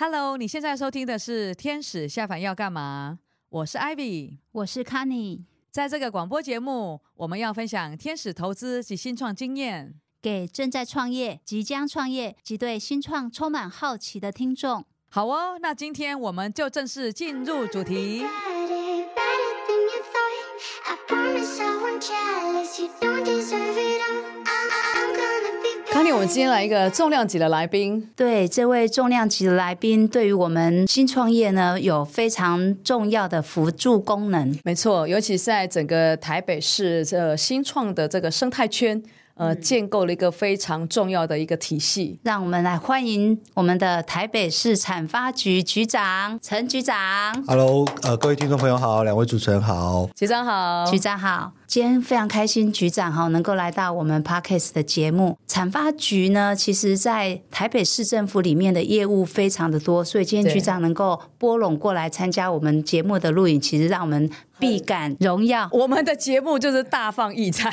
Hello，你现在收听的是《天使下凡要干嘛》？我是 Ivy，我是 c a n n y。在这个广播节目，我们要分享天使投资及新创经验，给正在创业、即将创业及对新创充满好奇的听众。好哦，那今天我们就正式进入主题。Kenny，我们今天来一个重量级的来宾。对，这位重量级的来宾，对于我们新创业呢，有非常重要的辅助功能。没错，尤其是在整个台北市这新创的这个生态圈。呃，建构了一个非常重要的一个体系。让我们来欢迎我们的台北市产发局局长陈局长。Hello，呃，各位听众朋友好，两位主持人好，局长好，局长好。今天非常开心，局长哈能够来到我们 Podcast 的节目。产发局呢，其实在台北市政府里面的业务非常的多，所以今天局长能够拨冗过来参加我们节目的录影，其实让我们必感荣耀。我们的节目就是大放异彩。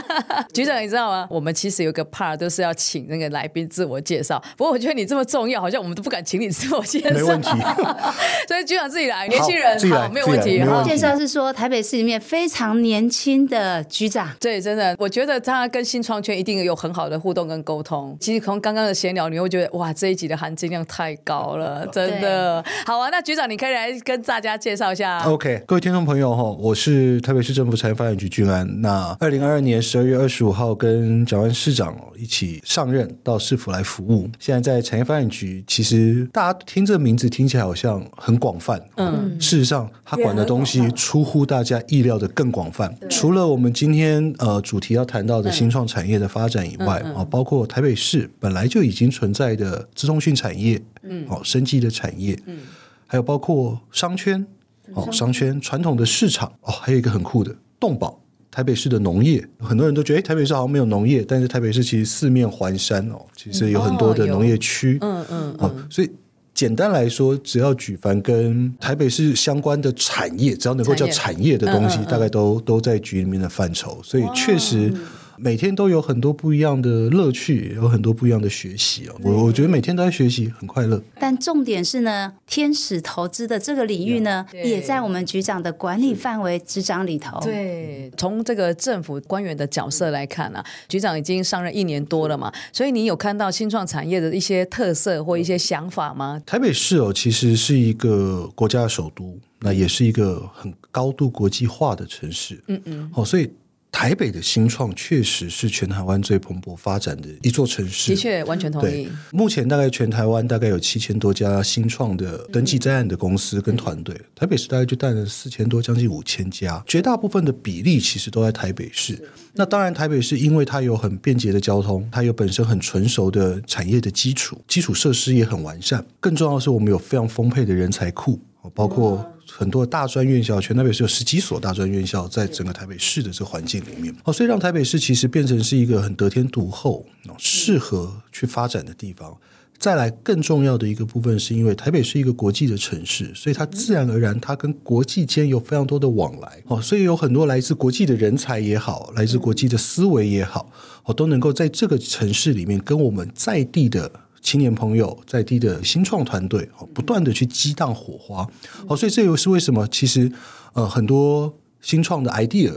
局长，你知道吗？我们其实有个 part 都是要请那个来宾自我介绍。不过我觉得你这么重要，好像我们都不敢请你自我介绍。没问题。所以局长自己来，年轻人好，没有问题。介绍是说台北市里面非常年轻。的局长，对，真的，我觉得他跟新创圈一定有很好的互动跟沟通。其实从刚刚的闲聊，你会觉得哇，这一集的含金量太高了，真的。好啊，那局长，你可以来跟大家介绍一下。OK，各位听众朋友哈，我是台北市政府产业发展局君安。那二零二二年十二月二十五号跟蒋万市长一起上任到市府来服务。现在在产业发展局，其实大家听这个名字听起来好像很广泛，嗯，事实上他管的东西出乎大家意料的更广泛，除了我们今天呃主题要谈到的新创产业的发展以外啊、包括台北市本来就已经存在的资通讯产业，嗯，哦，生技的产业，嗯，还有包括商圈，哦，商圈。传统的市场，哦，还有一个很酷的动保，台北市的农业，很多人都觉得，哎，台北市好像没有农业，但是台北市其实四面环山哦，其实有很多的农业区，嗯嗯，嗯，哦，所以。简单来说，只要举凡跟台北市相关的产业，只要能够叫产业。的东西，大概都都在局里面的范畴，所以确实。每天都有很多不一样的乐趣，有很多不一样的学习哦。我我觉得每天都在学习，很快乐。但重点是呢，天使投资的这个领域呢，也在我们局长的管理范围执掌里头。对，从这个政府官员的角色来看啊，局长已经上任一年多了嘛，所以你有看到新创产业的一些特色或一些想法吗？台北市哦，其实是一个国家的首都，那也是一个很高度国际化的城市。嗯嗯，好，所以。台北的新创确实是全台湾最蓬勃发展的一座城市。的确，完全同意。目前大概全台湾大概有七千多家新创的登记在案的公司跟团队，台北市大概就带了四千多，将近五千家，绝大部分的比例其实都在台北市。那当然，台北市因为它有很便捷的交通，它有本身很纯熟的产业的基础，基础设施也很完善。更重要的是，我们有非常丰沛的人才库，包括。很多大专院校，全台北市有十几所大专院校，在整个台北市的这个环境里面，哦，所以让台北市其实变成是一个很得天独厚、适合去发展的地方。再来，更重要的一个部分，是因为台北是一个国际的城市，所以它自然而然，它跟国际间有非常多的往来，哦，所以有很多来自国际的人才也好，来自国际的思维也好，哦，都能够在这个城市里面跟我们在地的。青年朋友在地的新创团队，不断的去激荡火花，哦，所以这又是为什么？其实，呃，很多新创的 idea，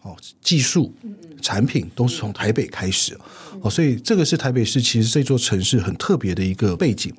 哦，技术、产品都是从台北开始，哦，所以这个是台北市其实这座城市很特别的一个背景。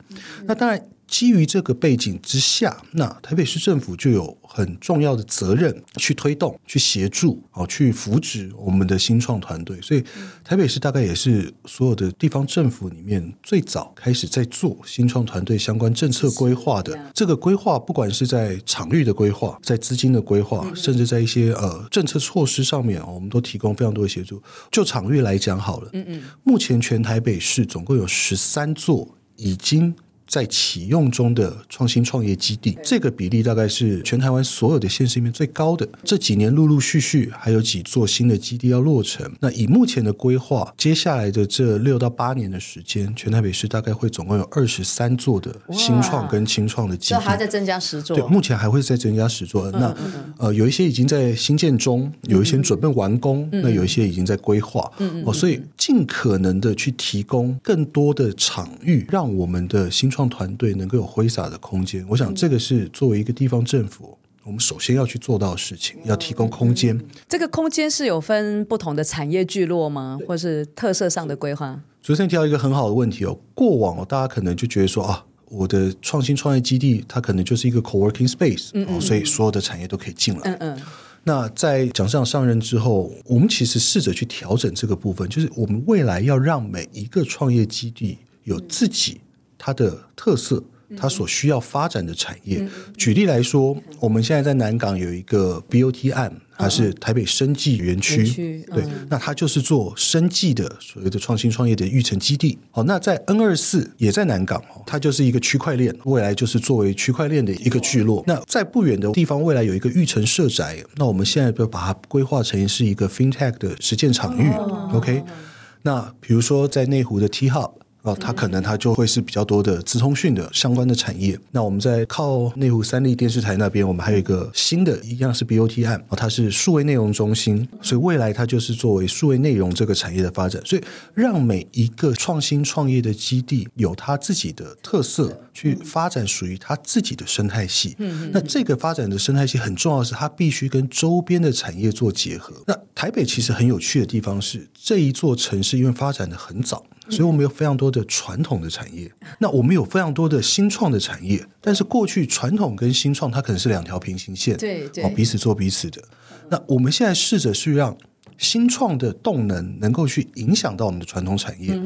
那当然。基于这个背景之下，那台北市政府就有很重要的责任去推动、去协助、哦，去扶植我们的新创团队。所以，台北市大概也是所有的地方政府里面最早开始在做新创团队相关政策规划的。这个规划，不管是在场域的规划、在资金的规划，甚至在一些呃政策措施上面，我们都提供非常多的协助。就场域来讲好了，嗯嗯，目前全台北市总共有十三座已经。在启用中的创新创业基地，这个比例大概是全台湾所有的县市里面最高的。这几年陆陆续续还有几座新的基地要落成。那以目前的规划，接下来的这六到八年的时间，全台北市大概会总共有二十三座的新创跟清创的基地，这还在增加十座。对，目前还会再增加十座。那呃，有一些已经在新建中，有一些准备完工，那有一些已经在规划。哦，所以尽可能的去提供更多的场域，让我们的新创创团队能够有挥洒的空间。我想这个是作为一个地方政府，我们首先要去做到的事情，要提供空间。这个空间是有分不同的产业聚落吗？或是特色上的规划？昨天提到一个很好的问题哦，过往哦，大家可能就觉得说啊，我的创新创业基地它可能就是一个 co-working space，嗯嗯，所以所有的产业都可以进来，嗯嗯。那在蒋市长上任之后，我们其实试着去调整这个部分，就是我们未来要让每一个创业基地有自己它的特色。它所需要发展的产业，举例来说，我们现在在南港有一个 BOT 案，它是台北生技园区，对，那它就是做生技的所谓的创新创业的育成基地。好，那在 N 二四也在南港，它就是一个区块链，未来就是作为区块链的一个聚落。那在不远的地方，未来有一个育成社宅，那我们现在就把它规划成是一个 FinTech 的实践场域。OK，那比如说在内湖的 T Hub。哦，它可能它就会是比较多的资通讯的相关的产业。那我们在靠内湖三立电视台那边，我们还有一个新的一样是 BOT 案，哦，它是数位内容中心，所以未来它就是作为数位内容这个产业的发展。所以让每一个创新创业的基地有它自己的特色，去发展属于它自己的生态系。嗯，那这个发展的生态系很重要的是，它必须跟周边的产业做结合。那台北其实很有趣的地方是，这一座城市因为发展的很早。所以我们有非常多的传统的产业，那我们有非常多的新创的产业，但是过去传统跟新创它可能是两条平行线，对对，哦，彼此做彼此的。那我们现在试着去让新创的动能能够去影响到我们的传统产业，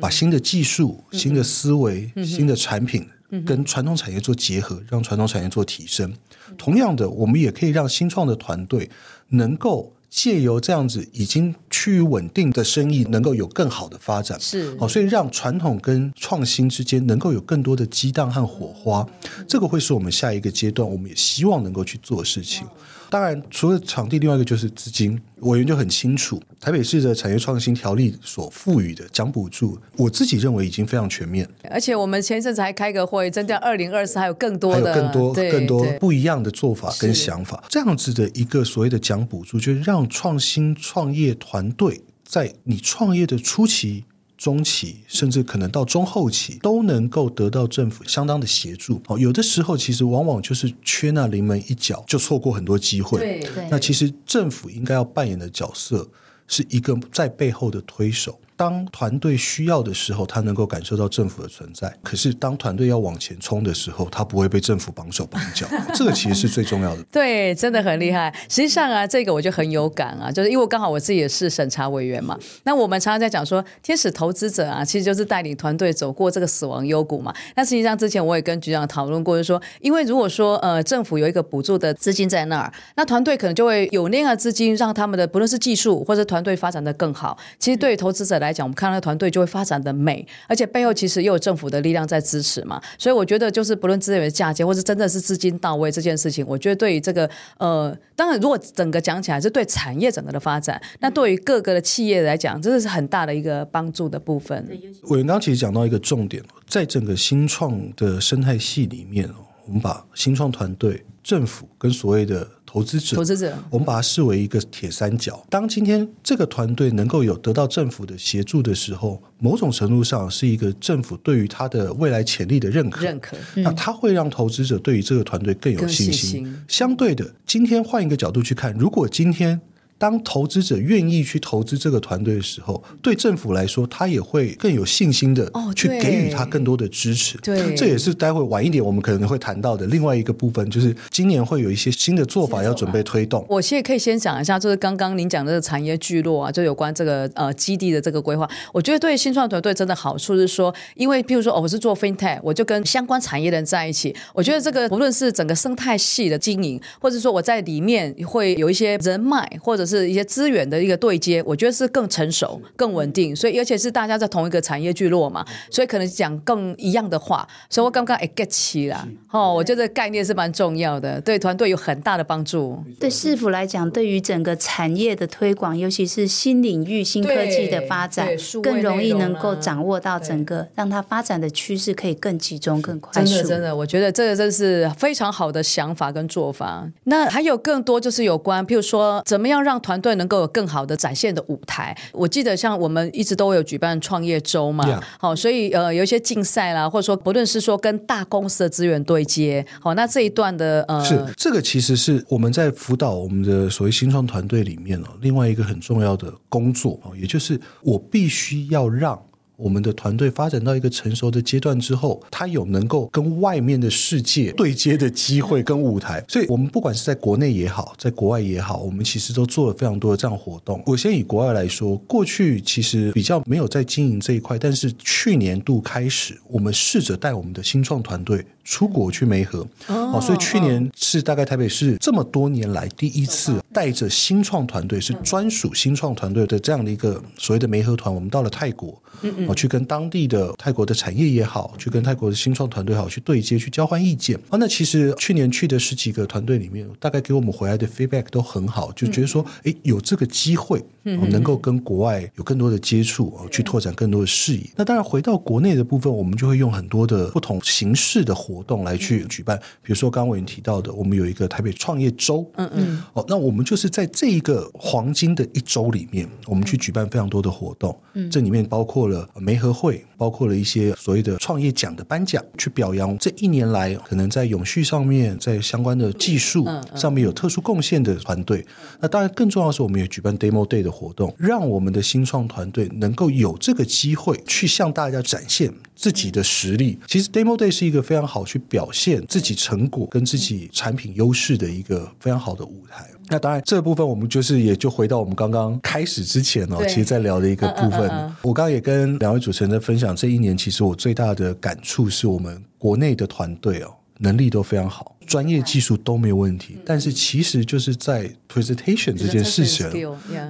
把新的技术、新的思维、新的产品跟传统产业做结合，让传统产业做提升。同样的，我们也可以让新创的团队能够。借由这样子已经趋于稳定的生意，能够有更好的发展，是好，所以让传统跟创新之间能够有更多的激荡和火花，这个会是我们下一个阶段，我们也希望能够去做的事情。当然，除了场地，另外一个就是资金。委员就很清楚，台北市的产业创新条例所赋予的奖补助，我自己认为已经非常全面。而且我们前一阵子还开个会，针对二零二四还有更多的、还有更多、更多不一样的做法跟想法。这样子的一个所谓的奖补助，就是让创新创业团队在你创业的初期。中期甚至可能到中后期都能够得到政府相当的协助。哦，有的时候其实往往就是缺那临门一脚，就错过很多机会。对对。那其实政府应该要扮演的角色是一个在背后的推手。当团队需要的时候，他能够感受到政府的存在。可是当团队要往前冲的时候，他不会被政府绑手绑脚。这个其实是最重要的。对，真的很厉害。实际上啊，这个我就很有感啊，就是因为刚好我自己也是审查委员嘛。那我们常常在讲说，天使投资者啊，其实就是带领团队走过这个死亡幽谷嘛。那实际上之前我也跟局长讨论过，就是说，因为如果说呃政府有一个补助的资金在那儿，那团队可能就会有那样的资金，让他们的不论是技术或者团队发展的更好。其实对于投资者来讲，我们看到团队就会发展的美，而且背后其实又有政府的力量在支持嘛，所以我觉得就是不论资源的嫁接，或是真的是资金到位这件事情，我觉得对于这个呃，当然如果整个讲起来是对产业整个的发展，那对于各个的企业来讲，真的是很大的一个帮助的部分。委员刚其实讲到一个重点，在整个新创的生态系里面，我们把新创团队、政府跟所谓的投资者，投资者，我们把它视为一个铁三角。当今天这个团队能够有得到政府的协助的时候，某种程度上是一个政府对于它的未来潜力的认可。认可，那它会让投资者对于这个团队更有信心。信心。相对的，今天换一个角度去看，如果今天。当投资者愿意去投资这个团队的时候，对政府来说，他也会更有信心的去给予他更多的支持。对，这也是待会晚一点我们可能会谈到的另外一个部分，就是今年会有一些新的做法要准备推动。我现在可以先讲一下，就是刚刚您讲的这个产业聚落啊，就有关这个呃基地的这个规划。我觉得对新创团队真的好处是说，因为譬如说，哦，我是做 FinTech，我就跟相关产业的人在一起。我觉得这个无论是整个生态系的经营，或者说我在里面会有一些人脉，或者是。是一些资源的一个对接，我觉得是更成熟、更稳定，所以而且是大家在同一个产业聚落嘛，所以可能讲更一样的话，所以我刚刚也 get 起了。哦，我觉得概念是蛮重要的，对团队有很大的帮助。对市府来讲，对于整个产业的推广，尤其是新领域、新科技的发展，更容易能够掌握到整个，让它发展的趋势可以更集中、更快速。真的，真的，我觉得这个真是非常好的想法跟做法。那还有更多就是有关，譬如说，怎么样让让团队能够有更好的展现的舞台。我记得像我们一直都有举办创业周嘛，好所以呃有一些竞赛啦，或者说不论是说跟大公司的资源对接，好、哦，那这一段的呃，是这个其实是我们在辅导我们的所谓新创团队里面哦，另外一个很重要的工作哦，也就是我必须要让。我们的团队发展到一个成熟的阶段之后，他有能够跟外面的世界对接的机会跟舞台。所以，我们不管是在国内也好，在国外也好，我们其实都做了非常多的这样活动。我先以国外来说，过去其实比较没有在经营这一块，但是去年度开始，我们试着带我们的新创团队。出国去梅河，哦，所以去年是大概台北市这么多年来第一次带着新创团队，是专属新创团队的这样的一个所谓的媒合团，我们到了泰国，嗯嗯，去跟当地的泰国的产业也好，去跟泰国的新创团队好去对接，去交换意见。啊，那其实去年去的十几个团队里面，大概给我们回来的 feedback 都很好，就觉得说，哎，有这个机会，能够跟国外有更多的接触，去拓展更多的视野。那当然回到国内的部分，我们就会用很多的不同形式的活。动来去举办，比如说刚刚我已经提到的，我们有一个台北创业周，嗯嗯，哦，那我们就是在这一个黄金的一周里面，我们去举办非常多的活动，嗯，这里面包括了媒合会，包括了一些所谓的创业奖的颁奖，去表扬这一年来可能在永续上面，在相关的技术上面有特殊贡献的团队。那当然更重要的是，我们也举办 Demo Day 的活动，让我们的新创团队能够有这个机会去向大家展现自己的实力。其实 Demo Day 是一个非常好。去表现自己成果跟自己产品优势的一个非常好的舞台。那当然，这部分我们就是也就回到我们刚刚开始之前哦，其实在聊的一个部分。我刚刚也跟两位主持人在分享，这一年其实我最大的感触是我们国内的团队哦。能力都非常好，专业技术都没有问题，但是其实就是在 presentation 这件事情，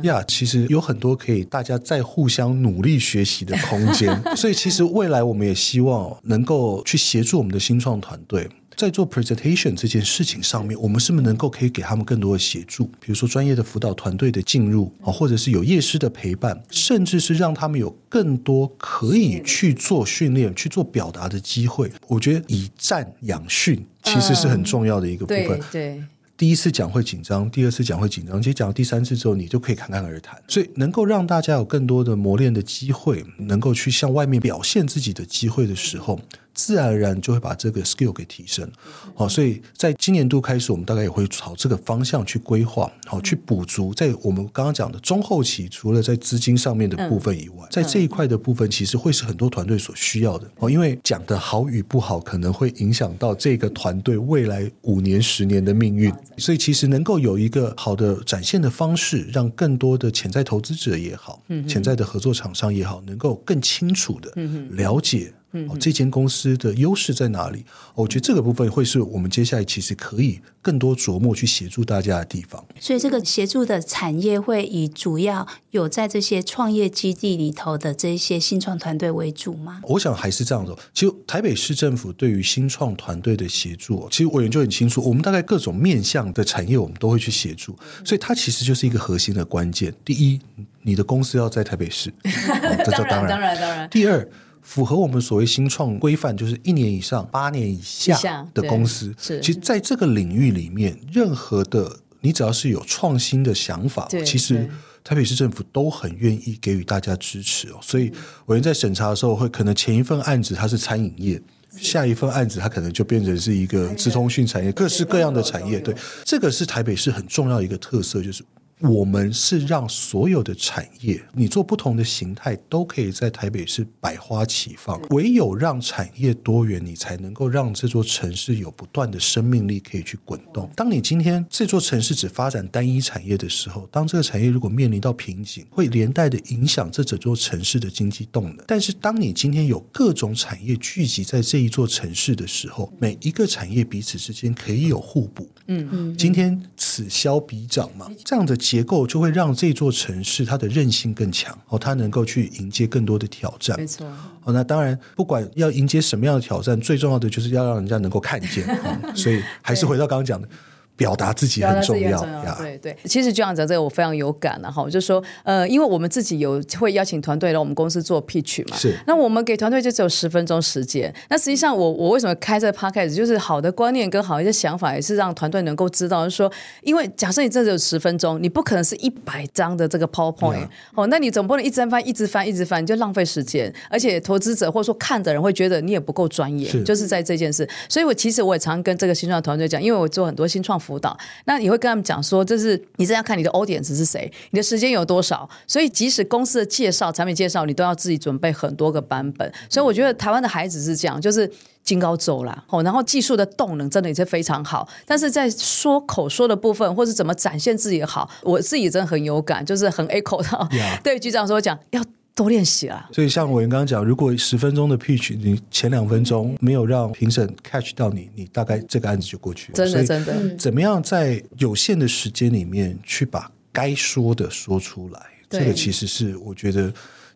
呀，其实有很多可以大家再互相努力学习的空间。所以，其实未来我们也希望能够去协助我们的新创团队。在做 presentation 这件事情上面，我们是不是能够可以给他们更多的协助？比如说专业的辅导团队的进入啊，或者是有业师的陪伴，甚至是让他们有更多可以去做训练、去做表达的机会。我觉得以战养训其实是很重要的一个部分。对，对，第一次讲会紧张，第二次讲会紧张，其实讲到第三次之后，你就可以侃侃而谈。所以能够让大家有更多的磨练的机会，能够去向外面表现自己的机会的时候。自然而然就会把这个 skill 给提升，好，所以在今年度开始，我们大概也会朝这个方向去规划，好，去补足在我们刚刚讲的中后期，除了在资金上面的部分以外，在这一块的部分，其实会是很多团队所需要的，哦，因为讲的好与不好，可能会影响到这个团队未来五年、十年的命运，所以其实能够有一个好的展现的方式，让更多的潜在投资者也好，潜在的合作厂商也好，能够更清楚的了解。嗯，这间公司的优势在哪里？我觉得这个部分会是我们接下来其实可以更多琢磨去协助大家的地方。所以，这个协助的产业会以主要有在这些创业基地里头的这些新创团队为主吗？我想还是这样的。其实，台北市政府对于新创团队的协助，其实我研究很清楚。我们大概各种面向的产业，我们都会去协助。所以，它其实就是一个核心的关键。第一，你的公司要在台北市，这就当然，当然，当然。第二。符合我们所谓新创规范，就是一年以上、八年以下的公司。是，其实在这个领域里面，任何的你只要是有创新的想法，其实台北市政府都很愿意给予大家支持哦。所以，我们在审查的时候，会可能前一份案子它是餐饮业，下一份案子它可能就变成是一个资通讯产业，各式各样的产业。对，这个是台北市很重要一个特色，就是。我们是让所有的产业，你做不同的形态，都可以在台北市百花齐放。唯有让产业多元，你才能够让这座城市有不断的生命力可以去滚动。当你今天这座城市只发展单一产业的时候，当这个产业如果面临到瓶颈，会连带的影响这整座城市的经济动能。但是当你今天有各种产业聚集在这一座城市的时候，每一个产业彼此之间可以有互补。嗯嗯，今天此消彼长嘛，这样的。结构就会让这座城市它的韧性更强哦，它能够去迎接更多的挑战。没错哦，那当然，不管要迎接什么样的挑战，最重要的就是要让人家能够看见。所以还是回到刚刚讲的，表达自己很重要，重要对对，其实就这样子，这个我非常有感了哈。就是说，呃，因为我们自己有会邀请团队来我们公司做 pitch 嘛，是。那我们给团队就只有十分钟时间。那实际上我，我我为什么开这个 podcast，就是好的观念跟好一些想法，也是让团队能够知道，就是说，因为假设你这只有十分钟，你不可能是一百张的这个 PowerPoint. 哦，那你总不能一直翻、一直翻、一直翻，你就浪费时间。而且投资者或者说看的人会觉得你也不够专业，是就是在这件事。所以我其实我也常跟这个新创团队讲，因为我做很多新创辅导，那你。会跟他们讲说，这是你这样看你的 audience 是谁，你的时间有多少，所以即使公司的介绍、产品介绍，你都要自己准备很多个版本。所以我觉得台湾的孩子是这样，就是金高走啦，哦，然后技术的动能真的也是非常好，但是在说口说的部分，或是怎么展现自己的好，我自己真的很有感，就是很 echo 到，yeah. 对局长说讲要。多练习啊！所以像我刚刚讲，如果十分钟的 pitch，你前两分钟没有让评审 catch 到你，你大概这个案子就过去了。真的，真的。怎么样在有限的时间里面去把该说的说出来？这个其实是我觉得。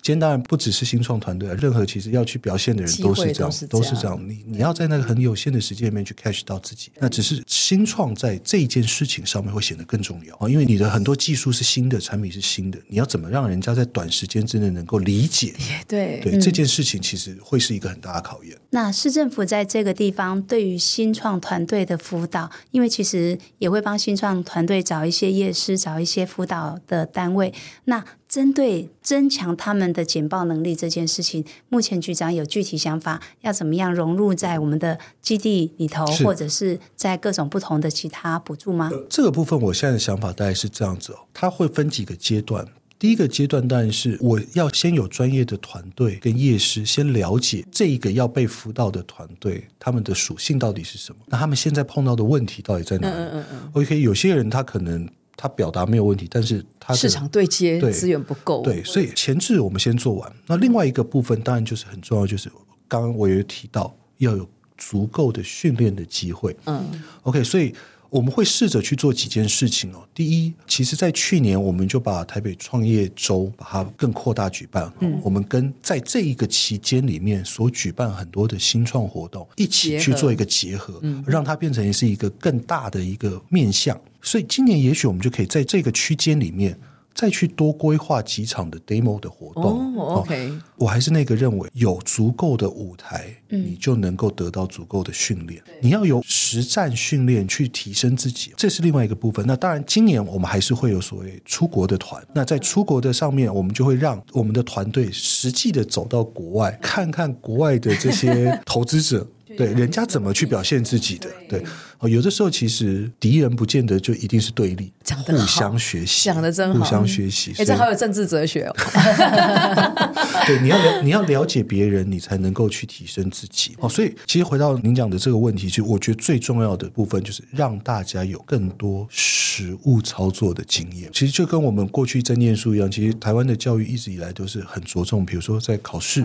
今天当然不只是新创团队啊，任何其实要去表现的人都是这样，都是这样。都是这样，你你要在那个很有限的时间里面去 catch 到自己，那只是新创在这一件事情上面会显得更重要啊，因为你的很多技术是新的，产品是新的，你要怎么让人家在短时间之内能够理解？对对，这件事情其实会是一个很大的考验。那市政府在这个地方对于新创团队的辅导，因为其实也会帮新创团队找一些业师，找一些辅导的单位。那针对增强他们的简报能力这件事情，目前局长有具体想法，要怎么样融入在我们的基地里头，或者是在各种不同的其他补助吗？这个部分，我现在的想法大概是这样子哦，它会分几个阶段。第一个阶段当然是我要先有专业的团队跟业师，先了解这一个要被辅导的团队他们的属性到底是什么，那他们现在碰到的问题到底在哪里？嗯嗯嗯。OK，有些人他可能。他表达没有问题，但是他市场对接资源不够，对，所以前置我们先做完。那另外一个部分当然就是很重要，就是刚刚我也有提到要有足够的训练的机会。嗯，OK，所以我们会试着去做几件事情哦。第一，其实，在去年我们就把台北创业周把它更扩大举办。嗯，我们跟在这一个期间里面所举办很多的新创活动一起去做一个结合，嗯，让它变成是一个更大的一个面向。所以今年也许我们就可以在这个区间里面再去多规划几场的 demo 的活动。Oh, OK，我还是那个认为，有足够的舞台，你就能够得到足够的训练。你要有实战训练去提升自己，这是另外一个部分。那当然，今年我们还是会有所谓出国的团。那在出国的上面，我们就会让我们的团队实际的走到国外，看看国外的这些投资者。对，人家怎么去表现自己的？对，哦，有的时候其实敌人不见得就一定是对立，互相学习，讲的真好，互相学习。哎，这好有政治哲学哦。对，你要了，你要了解别人，你才能够去提升自己。哦，所以其实回到您讲的这个问题，其实我觉得最重要的部分就是让大家有更多实务操作的经验。其实就跟我们过去在念书一样，其实台湾的教育一直以来都是很着重，比如说在考试。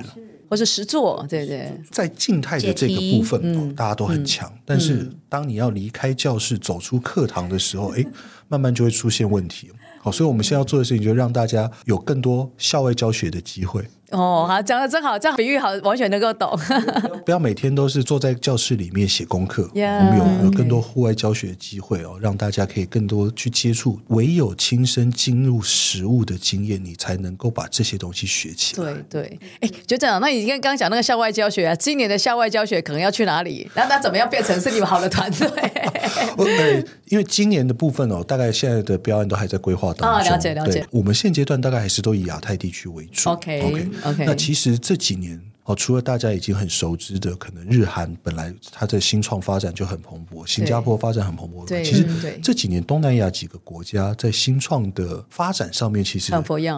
或是实作，对对，在静态的这个部分，嗯、大家都很强、嗯。但是当你要离开教室、走出课堂的时候，哎、嗯，慢慢就会出现问题。好，所以我们现在要做的事情，就是让大家有更多校外教学的机会。哦，好，讲的真好，这样比喻好，完全能够懂。不要每天都是坐在教室里面写功课我们有有更多户外教学的机会哦，让大家可以更多去接触。唯有亲身进入实物的经验，你才能够把这些东西学起来。对对，哎，就这样。那你刚刚讲那个校外教学啊，今年的校外教学可能要去哪里？然后那怎么样变成是你们好的团队？对，因为今年的部分哦，大概现在的标案都还在规划当中。啊，了解了解。我们现阶段大概还是都以亚太地区为主。OK OK。那其实这几年哦，除了大家已经很熟知的，可能日韩本来它的新创发展就很蓬勃，新加坡发展很蓬勃。对，其实这几年东南亚几个国家在新创的发展上面，其实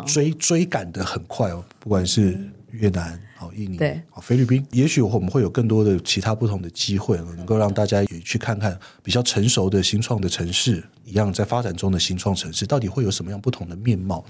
追追赶的很快哦，不管是越南。印尼、菲律宾，也许我们会有更多的其他不同的机会，能够让大家也去看看比较成熟的新创的城市，一样在发展中的新创城市，到底会有什么样不同的面貌？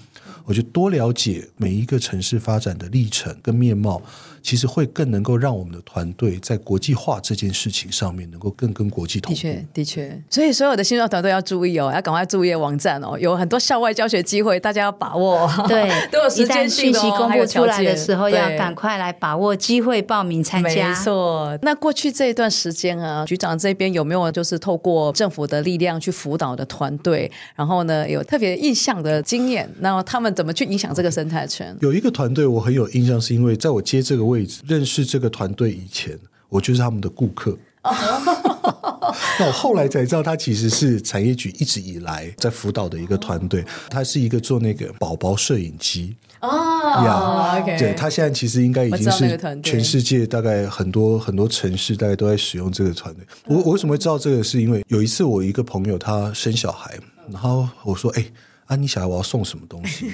我觉得多了解每一个城市发展的历程跟面貌，其实会更能够让我们的团队在国际化这件事情上面能够更跟国际同步。的确，的确。所以所有的新创团队要注意哦，要赶快注意网站哦，有很多校外教学机会，大家要把握。对，都有时间讯息公布出来的时候，要赶快来。把握机会报名参加。没错。那过去这一段时间啊，局长这边有没有就是透过政府的力量去辅导的团队，然后呢有特别印象的经验？那他们怎么去影响这个生态圈？有一个团队我很有印象，是因为在我接这个位置认识这个团队以前，我就是他们的顾客。那我后来才知道，他其实是产业局一直以来在辅导的一个团队。他是一个做那个宝宝摄影机哦对，他现在其实应该已经是全世界大概很多很多城市大概都在使用这个团队。我我为什么会知道这个？是因为有一次我一个朋友他生小孩，然后我说：“哎，啊，你小孩我要送什么东西？”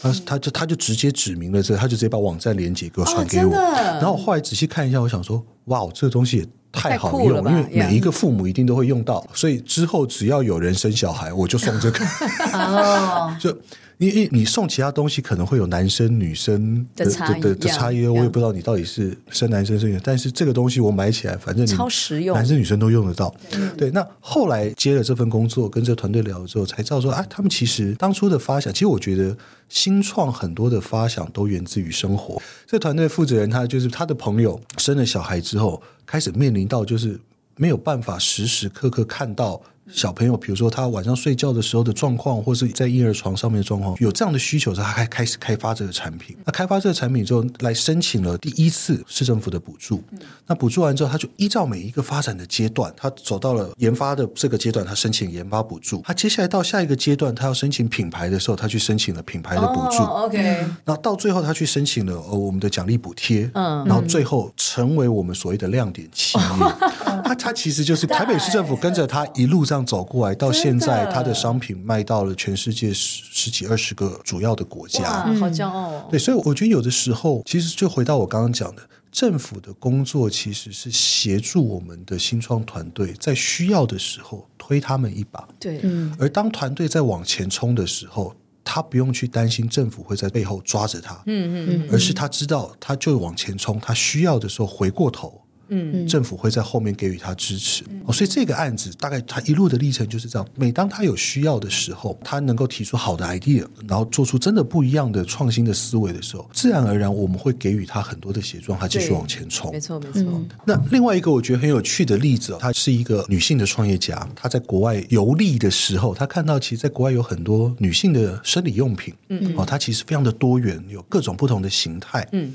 他他就他就直接指明了这个，他就直接把网站链接给我传给我。然后我后来仔细看一下，我想说：“哇，这个东西也。”太好用了，因为每一个父母一定都会用到，所以之后只要有人生小孩，我就送这个。哦，就因为你送其他东西可能会有男生女生的的的，的，的差异，我也不知道你到底是生男生生女，但是这个东西我买起来，反正超实用，男生女生都用得到。对，那后来接了这份工作，跟这个团队聊了之后，才知道说，啊，他们其实当初的发想，其实我觉得。新创很多的发想都源自于生活。这团队负责人他就是他的朋友生了小孩之后，开始面临到就是没有办法时时刻刻看到。小朋友，比如说他晚上睡觉的时候的状况，或是在婴儿床上面的状况，有这样的需求，他开开始开发这个产品。那开发这个产品之后，来申请了第一次市政府的补助。那补助完之后，他就依照每一个发展的阶段，他走到了研发的这个阶段，他申请研发补助。他接下来到下一个阶段，他要申请品牌的时候，他去申请了品牌的补助。Oh, OK。然后到最后，他去申请了呃我们的奖励补贴。嗯。然后最后成为我们所谓的亮点企业。他他其实就是台北市政府跟着他一路上。走过来到现在，他的商品卖到了全世界十十几二十个主要的国家，好骄傲哦！对，所以我觉得有的时候，其实就回到我刚刚讲的，政府的工作其实是协助我们的新创团队在需要的时候推他们一把。对，而当团队在往前冲的时候，他不用去担心政府会在背后抓着他，嗯嗯，而是他知道，他就往前冲，他需要的时候回过头。嗯，政府会在后面给予他支持，嗯哦，所以这个案子大概他一路的历程就是这样。每当他有需要的时候，他能够提出好的 idea，然后做出真的不一样的创新的思维的时候，自然而然我们会给予他很多的协助，让他继续往前冲。没错，没错。嗯、那另外一个我觉得很有趣的例子，她是一个女性的创业家，她在国外游历的时候，她看到其实在国外有很多女性的生理用品，嗯，哦，它其实非常的多元，有各种不同的形态，嗯。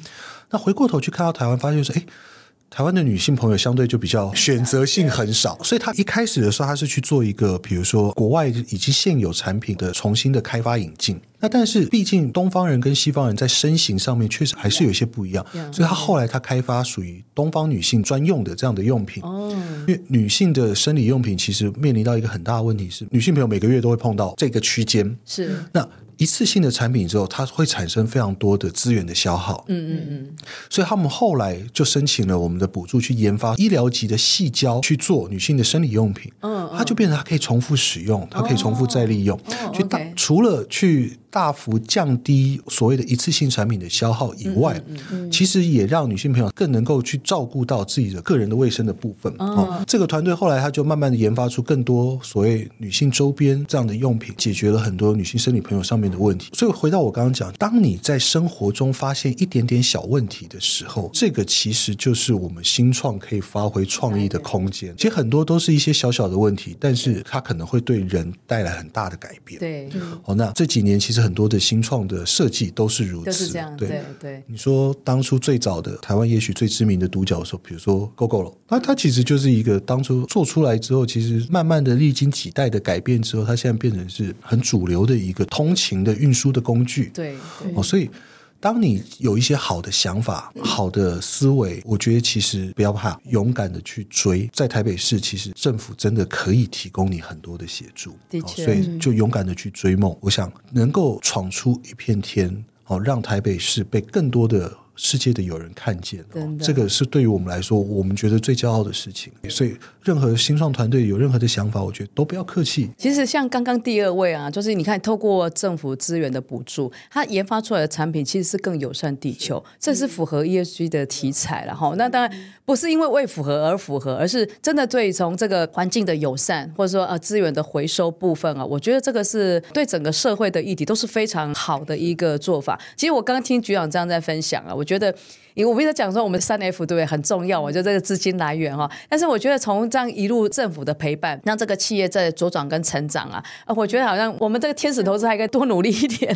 那回过头去看到台湾，发现说，哎。台湾的女性朋友相对就比较选择性很少，所以她一开始的时候，她是去做一个，比如说国外已经现有产品的重新的开发引进。那但是毕竟东方人跟西方人在身形上面确实还是有一些不一样，所以她后来她开发属于东方女性专用的这样的用品。哦，因为女性的生理用品其实面临到一个很大的问题是，女性朋友每个月都会碰到这个区间。是那。一次性的产品之后，它会产生非常多的资源的消耗。嗯嗯嗯，所以他们后来就申请了我们的补助，去研发医疗级的细胶去做女性的生理用品。嗯，它就变成它可以重复使用，它可以重复再利用。去大除了去。大幅降低所谓的一次性产品的消耗以外，嗯嗯嗯、其实也让女性朋友更能够去照顾到自己的个人的卫生的部分。哦哦、这个团队后来他就慢慢的研发出更多所谓女性周边这样的用品，解决了很多女性生理朋友上面的问题。所以回到我刚刚讲，当你在生活中发现一点点小问题的时候，这个其实就是我们新创可以发挥创意的空间。其实很多都是一些小小的问题，但是它可能会对人带来很大的改变。对，哦，那这几年其实。很多的新创的设计都是如此，对对对。你说当初最早的台湾，也许最知名的独角兽，比如说 Gogoro，那它其实就是一个当初做出来之后，其实慢慢的历经几代的改变之后，它现在变成是很主流的一个通勤的运输的工具。对，哦，所以。当你有一些好的想法、好的思维，我觉得其实不要怕，勇敢的去追。在台北市，其实政府真的可以提供你很多的协助，的确，所以就勇敢的去追梦。我想能够闯出一片天，哦，让台北市被更多的。世界的有人看见，这个是对于我们来说，我们觉得最骄傲的事情。所以，任何新创团队有任何的想法，我觉得都不要客气。其实，像刚刚第二位啊，就是你看，透过政府资源的补助，他研发出来的产品其实是更友善地球，这是符合 ESG 的题材了哈。那当然不是因为为符合而符合，而是真的对从这个环境的友善，或者说呃资源的回收部分啊，我觉得这个是对整个社会的议题都是非常好的一个做法。其实我刚刚听局长这样在分享啊，我觉觉得。因为我们一直讲说，我们三 F 对不对很重要，我觉得这个资金来源哈。但是我觉得从这样一路政府的陪伴，让这个企业在茁壮跟成长啊，我觉得好像我们这个天使投资还可以多努力一点。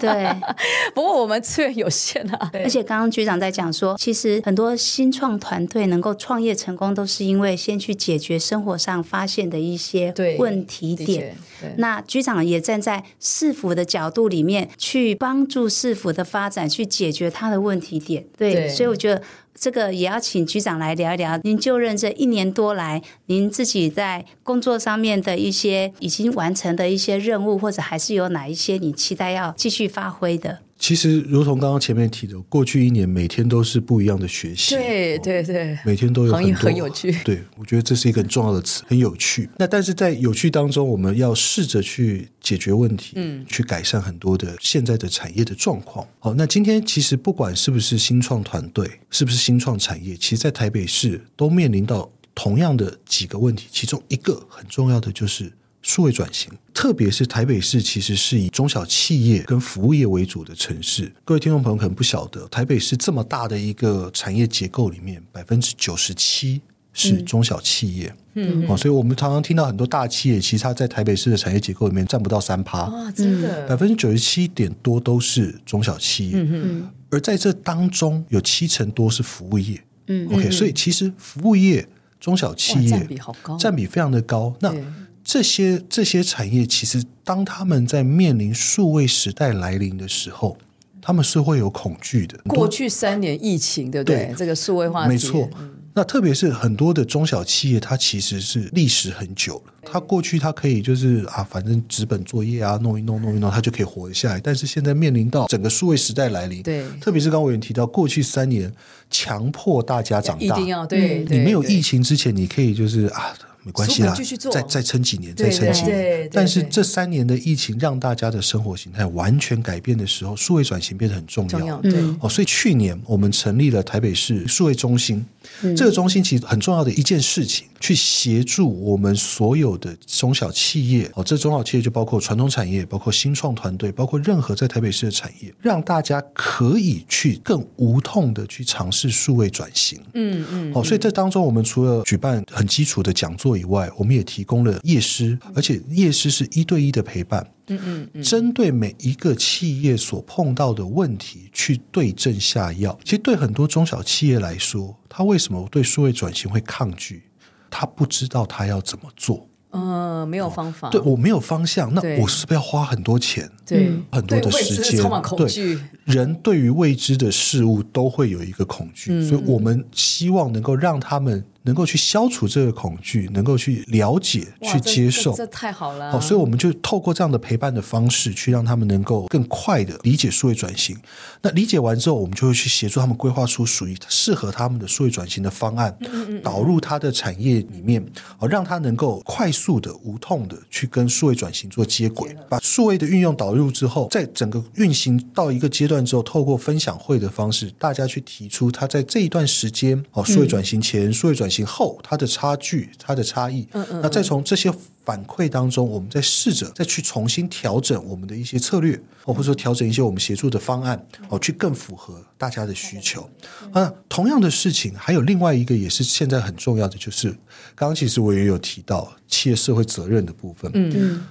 对，不过我们资源有限啊。而且刚刚局长在讲说，其实很多新创团队能够创业成功，都是因为先去解决生活上发现的一些问题点。那局长也站在市府的角度里面，去帮助市府的发展，去解决他的问题点。对，对，所以我觉得这个也要请局长来聊一聊。您就任这一年多来，您自己在工作上面的一些已经完成的一些任务，或者还是有哪一些你期待要继续发挥的？其实，如同刚刚前面提的，过去一年每天都是不一样的学习。对对对，每天都有很多很有趣。对，我觉得这是一个很重要的词，很有趣。那但是在有趣当中，我们要试着去解决问题，嗯，去改善很多的现在的产业的状况。好，那今天其实不管是不是新创团队，是不是新创产业，其实，在台北市都面临到同样的几个问题，其中一个很重要的就是。数位转型，特别是台北市，其实是以中小企业跟服务业为主的城市。各位听众朋友可能不晓得，台北市这么大的一个产业结构里面，百分之九十七是中小企业。嗯，哦，所以我们常常听到很多大企业，其实它在台北市的产业结构里面占不到三趴。哇，真的，百分之九十七点多都是中小企业。嗯嗯，而在这当中，有七成多是服务业。嗯，OK，所以其实服务业、中小企业占比好高，占比非常的高。那这些这些产业，其实当他们在面临数位时代来临的时候，他们是会有恐惧的。过去三年疫情，对不对？对，这个数位化，没错。嗯、那特别是很多的中小企业，它其实是历史很久了。它过去它可以就是啊，反正纸本作业啊，弄一弄弄一弄，它就可以活得下来。但是现在面临到整个数位时代来临，对，特别是刚刚我也提到，过去三年强迫大家长大，一定要对。你没有疫情之前，你可以就是啊。没关系啦，再再撑几年，再撑几年。但是这三年的疫情让大家的生活形态完全改变的时候，数位转型变得很重要。对，哦，所以去年我们成立了台北市数位中心。这个中心其实很重要的一件事情，去协助我们所有的中小企业。哦，这中小企业就包括传统产业，包括新创团队，包括任何在台北市的产业，让大家可以去更无痛的去尝试数位转型。嗯嗯。哦，所以这当中我们除了举办很基础的讲座。以外，我们也提供了夜师，而且夜师是一对一的陪伴。嗯嗯嗯，针对每一个企业所碰到的问题去对症下药。其实对很多中小企业来说，他为什么对数位转型会抗拒？他不知道他要怎么做。嗯、呃，没有方法。对，我没有方向，那我是不是要花很多钱？对，很多的时间。对，人对于未知的事物都会有一个恐惧，嗯、所以我们希望能够让他们。能够去消除这个恐惧，能够去了解、去接受，这，太好了。好，所以我们就透过这样的陪伴的方式，去让他们能够更快的理解数位转型。那理解完之后，我们就会去协助他们规划出属于适合他们的数位转型的方案，嗯嗯嗯，导入他的产业里面，哦，让他能够快速的、无痛的去跟数位转型做接轨。把数位的运用导入之后，在整个运行到一个阶段之后，透过分享会的方式，大家去提出他在这一段时间，哦，数位转型前、数位转型。后它的差距，它的差异，嗯嗯，那再从这些反馈当中，我们再试着再去重新调整我们的一些策略，或者说调整一些我们协助的方案，哦，去更符合大家的需求。啊，同样的事情还有另外一个也是现在很重要的，就是刚刚其实我也有提到企业社会责任的部分。嗯嗯，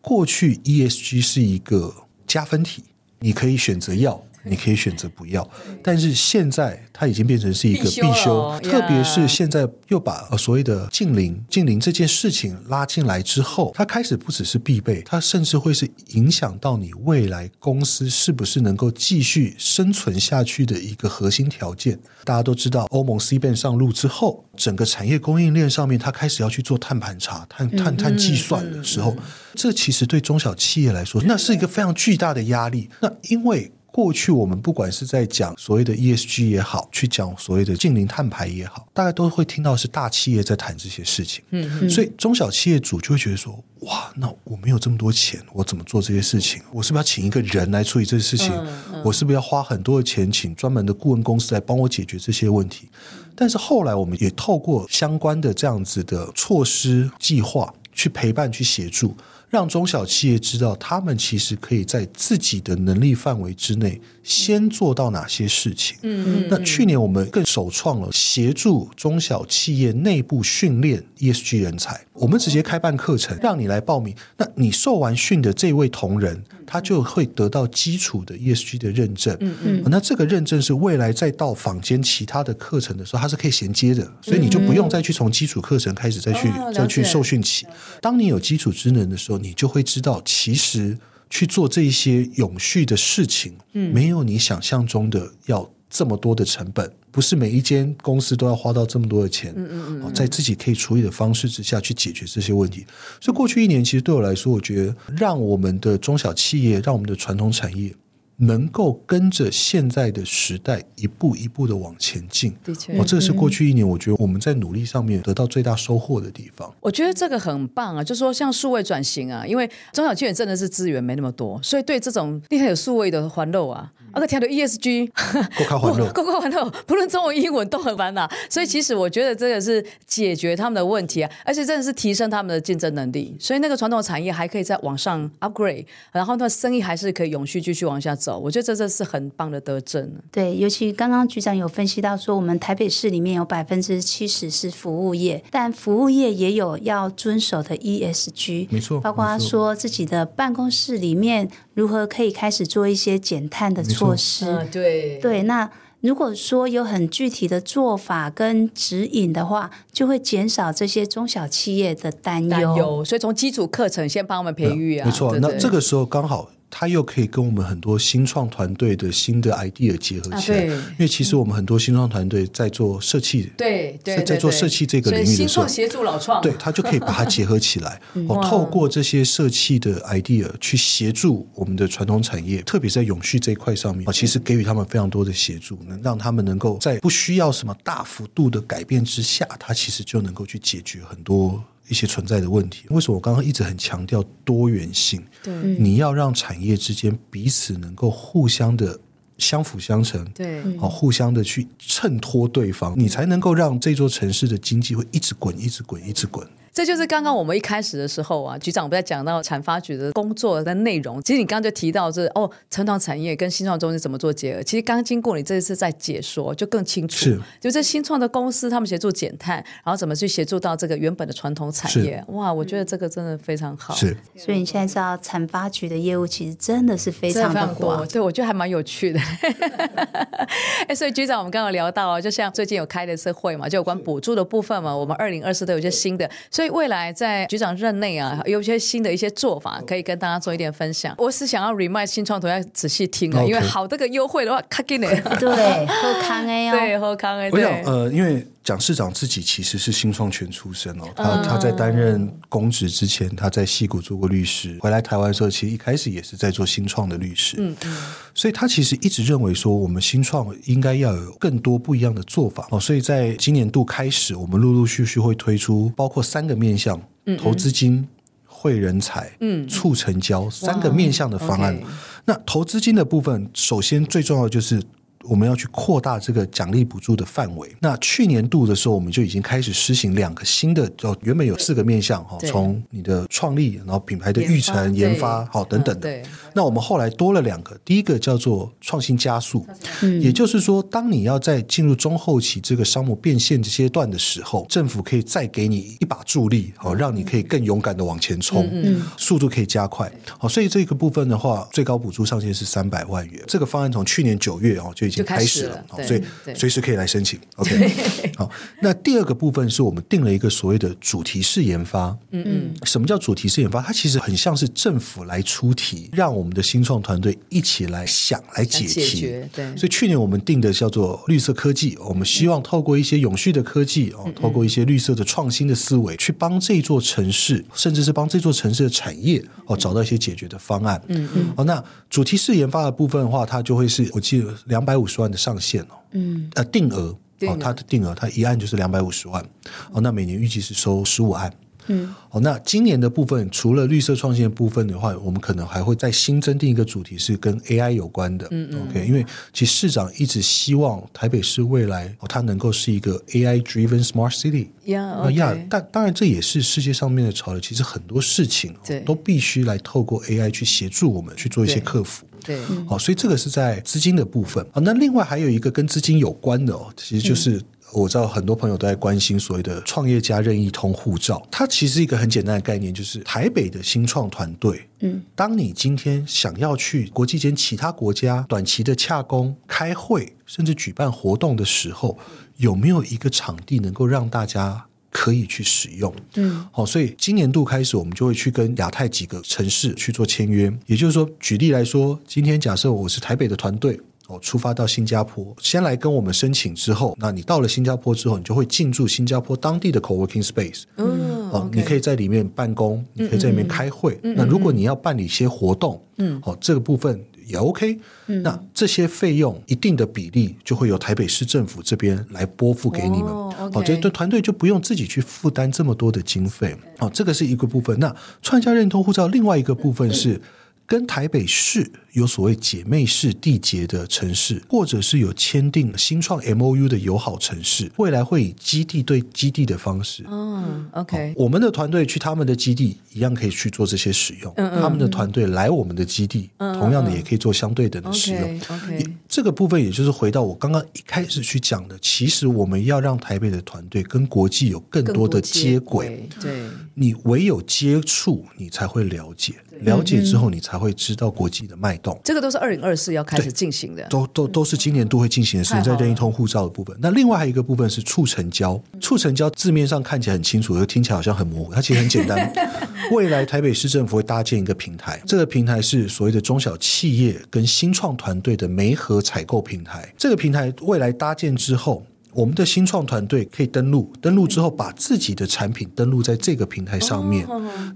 过去 ESG 是一个加分题，你可以选择要。你可以选择不要，但是现在它已经变成是一个必修，必修哦、特别是现在又把所谓的近邻近邻这件事情拉进来之后，它开始不只是必备，它甚至会是影响到你未来公司是不是能够继续生存下去的一个核心条件。大家都知道，欧盟 CBAM 上路之后，整个产业供应链上面，它开始要去做碳盘查、碳碳碳计算的时候，这其实对中小企业来说，那是一个非常巨大的压力。那因为过去我们不管是在讲所谓的 ESG 也好，去讲所谓的净零碳排也好，大家都会听到是大企业在谈这些事情。嗯嗯，所以中小企业主就会觉得说：哇，那我没有这么多钱，我怎么做这些事情？我是不是要请一个人来处理这些事情？我是不是要花很多的钱请专门的顾问公司来帮我解决这些问题？但是后来我们也透过相关的这样子的措施计划去陪伴、去协助。让中小企业知道他们其实可以在自己的能力范围之内先做到哪些事情。嗯嗯。那去年我们更首创了协助中小企业内部训练 ESG 人才，我们直接开办课程，让你来报名。那你受完训的这位同仁，他就会得到基础的 ESG 的认证。嗯嗯。那这个认证是未来再到坊间其他的课程的时候，它是可以衔接的，所以你就不用再去从基础课程开始再去再去受训起。当你有基础职能的时候，你就会知道，其实去做这一些永续的事情，嗯，没有你想象中的要这么多的成本，不是每一间公司都要花到这么多的钱，嗯嗯嗯，在自己可以处理的方式之下去解决这些问题。所以过去一年，其实对我来说，我觉得让我们的中小企业，让我们的传统产业。能够跟着现在的时代一步一步的往前进，的确，哦，这个是过去一年我觉得我们在努力上面得到最大收获的地方。我觉得这个很棒啊，就是说像数位转型啊，因为中小企业真的是资源没那么多，所以对这种厉害有数位的环漏啊。那个听到 ESG，够靠欢乐，够靠欢乐，不论中文英文都很烦恼。所以其实我觉得这个是解决他们的问题啊，而且真的是提升他们的竞争能力。所以那个传统产业还可以再往上 upgrade，然后那生意还是可以永续继续往下走。我觉得这这是很棒的德政。对，尤其刚刚局长有分析到说，我们台北市里面有百分之七十是服务业，但服务业也有要遵守的 ESG，没错，包括他说自己的办公室里面。如何可以开始做一些减碳的措施？嗯、对对，那如果说有很具体的做法跟指引的话，就会减少这些中小企业的担忧。担忧，所以从基础课程先帮我们培育啊，没错。对对那这个时候刚好。它又可以跟我们很多新创团队的新的 idea 结合起来，啊、因为其实我们很多新创团队在做设计，对对，在做设计这个领域的时候，新创协助老创，对，它就可以把它结合起来，哦，透过这些设计的 idea 去协助我们的传统产业，特别在永续这一块上面，啊，其实给予他们非常多的协助，能让他们能够在不需要什么大幅度的改变之下，它其实就能够去解决很多。一些存在的问题，为什么我刚刚一直很强调多元性？对，你要让产业之间彼此能够互相的相辅相成，对，好，互相的去衬托对方，你才能够让这座城市的经济会一直滚，一直滚，一直滚。这就是刚刚我们一开始的时候啊，局长我们在讲到产发局的工作的内容。其实你刚刚就提到这哦，传统产业跟新创中心怎么做结合？其实刚经过你这一次在解说，就更清楚。是，就这新创的公司，他们协助减碳，然后怎么去协助到这个原本的传统产业？哇，我觉得这个真的非常好。是，所以你现在知道产发局的业务其实真的是非常的多。对，我觉得还蛮有趣的。哎，所以局长，我们刚刚聊到啊，就像最近有开的次会嘛，就有关补助的部分嘛，我们二零二四都有一些新的。所以未来在局长任内啊，有一些新的一些做法，可以跟大家做一点分享。我是想要 remind 新创投要仔细听啊.因为好这个优惠的话，卡给你。对，喝康哎哟，对，喝康哎。我想呃，因为。蒋市长自己其实是新创权出身哦，他他在担任公职之前，他在矽谷做过律师，回来台湾的时候，其实一开始也是在做新创的律师，嗯嗯，所以他其实一直认为说，我们新创应该要有更多不一样的做法哦，所以在今年度开始，我们陆陆续续会推出包括三个面向：投资金、会人才、嗯，促成交三个面向的方案。那投资金的部分，首先最重要的就是。我们要去扩大这个奖励补助的范围。那去年度的时候，我们就已经开始施行两个新的，就原本有四个面向哈，从你的创立，然后品牌的育成、研发，好等等的。对。那我们后来多了两个，第一个叫做创新加速，嗯，也就是说，当你要在进入中后期这个商模变现阶段的时候，政府可以再给你一把助力，好，让你可以更勇敢的往前冲，嗯，速度可以加快。好，所以这个部分的话，最高补助上限是三百万元。这个方案从去年九月哦就。已经开始了，所以随时可以来申请。OK，好。那第二个部分是我们定了一个所谓的主题式研发。嗯嗯，什么叫主题式研发？它其实很像是政府来出题，让我们的新创团队一起来想、来解题。对，所以去年我们定的叫做绿色科技。我们希望透过一些永续的科技哦，透过一些绿色的创新的思维，去帮这座城市，甚至是帮这座城市的产业哦，找到一些解决的方案。嗯嗯。哦，那主题式研发的部分的话，它就会是我记得两百五十万的上限哦，嗯，呃，定额哦，它的定额，它一案就是两百五十万，哦，那每年预计是收十五案，嗯，好，那今年的部分除了绿色创新的部分的话，我们可能还会再新增订一个主题是跟 AI 有关的。嗯嗯，OK，因为其实市长一直希望台北市未来它能够是一个 AI driven smart city。呀、yeah, okay. 呀，但当然这也是世界上面的潮流。其实很多事情都必须来透过 AI 去协助我们去做一些克服。对，好，所以这个是在资金的部分。好，那另外还有一个跟资金有关的哦，其实就是。嗯我知道很多朋友都在关心所谓的创业家任意通护照，它其实是一个很简单的概念，就是台北的新创团队，嗯，当你今天想要去国际间其他国家短期的洽工、开会，甚至举办活动的时候，有没有一个场地能够让大家可以去使用？嗯，好，所以今年度开始，我们就会去跟亚太几个城市去做签约。也就是说，举例来说，今天假设我是台北的团队。哦出发到新加坡，先来跟我们申请之后，那你到了新加坡之后，你就会进驻新加坡当地的 co-working space。嗯，哦，你可以在里面办公，你可以在里面开会。那如果你要办理一些活动，嗯，哦，这个部分也 OK。嗯，那这些费用一定的比例就会由台北市政府这边来拨付给你们。哦，这，这对团队就不用自己去负担这么多的经费。哦，这个是一个部分。那创业家任意通护照另外一个部分是跟台北市。有所谓姐妹市缔结的城市，或者是有签订新创 MOU 的友好城市，未来会以基地对基地的方式。嗯，OK，我们的团队去他们的基地，一样可以去做这些使用。嗯嗯，他们的团队来我们的基地，同样的也可以做相对等的使用。OK，, okay 这个部分也就是回到我刚刚一开始去讲的，其实我们要让台北的团队跟国际有更多的接轨。对，你唯有接触，你才会了解，了解之后，你才会知道国际的脉动。这个都是二零二四要开始进行的，都都都是今年都会进行的事情，在任意通护照的部分。那另外还有一个部分是促成交，促成交字面上看起来很清楚，又听起来好像很模糊，它其实很简单。未来台北市政府会搭建一个平台，这个平台是所谓的中小企业跟新创团队的媒合采购平台。这个平台未来搭建之后，我们的新创团队可以登录，登录之后把自己的产品登录在这个平台上面。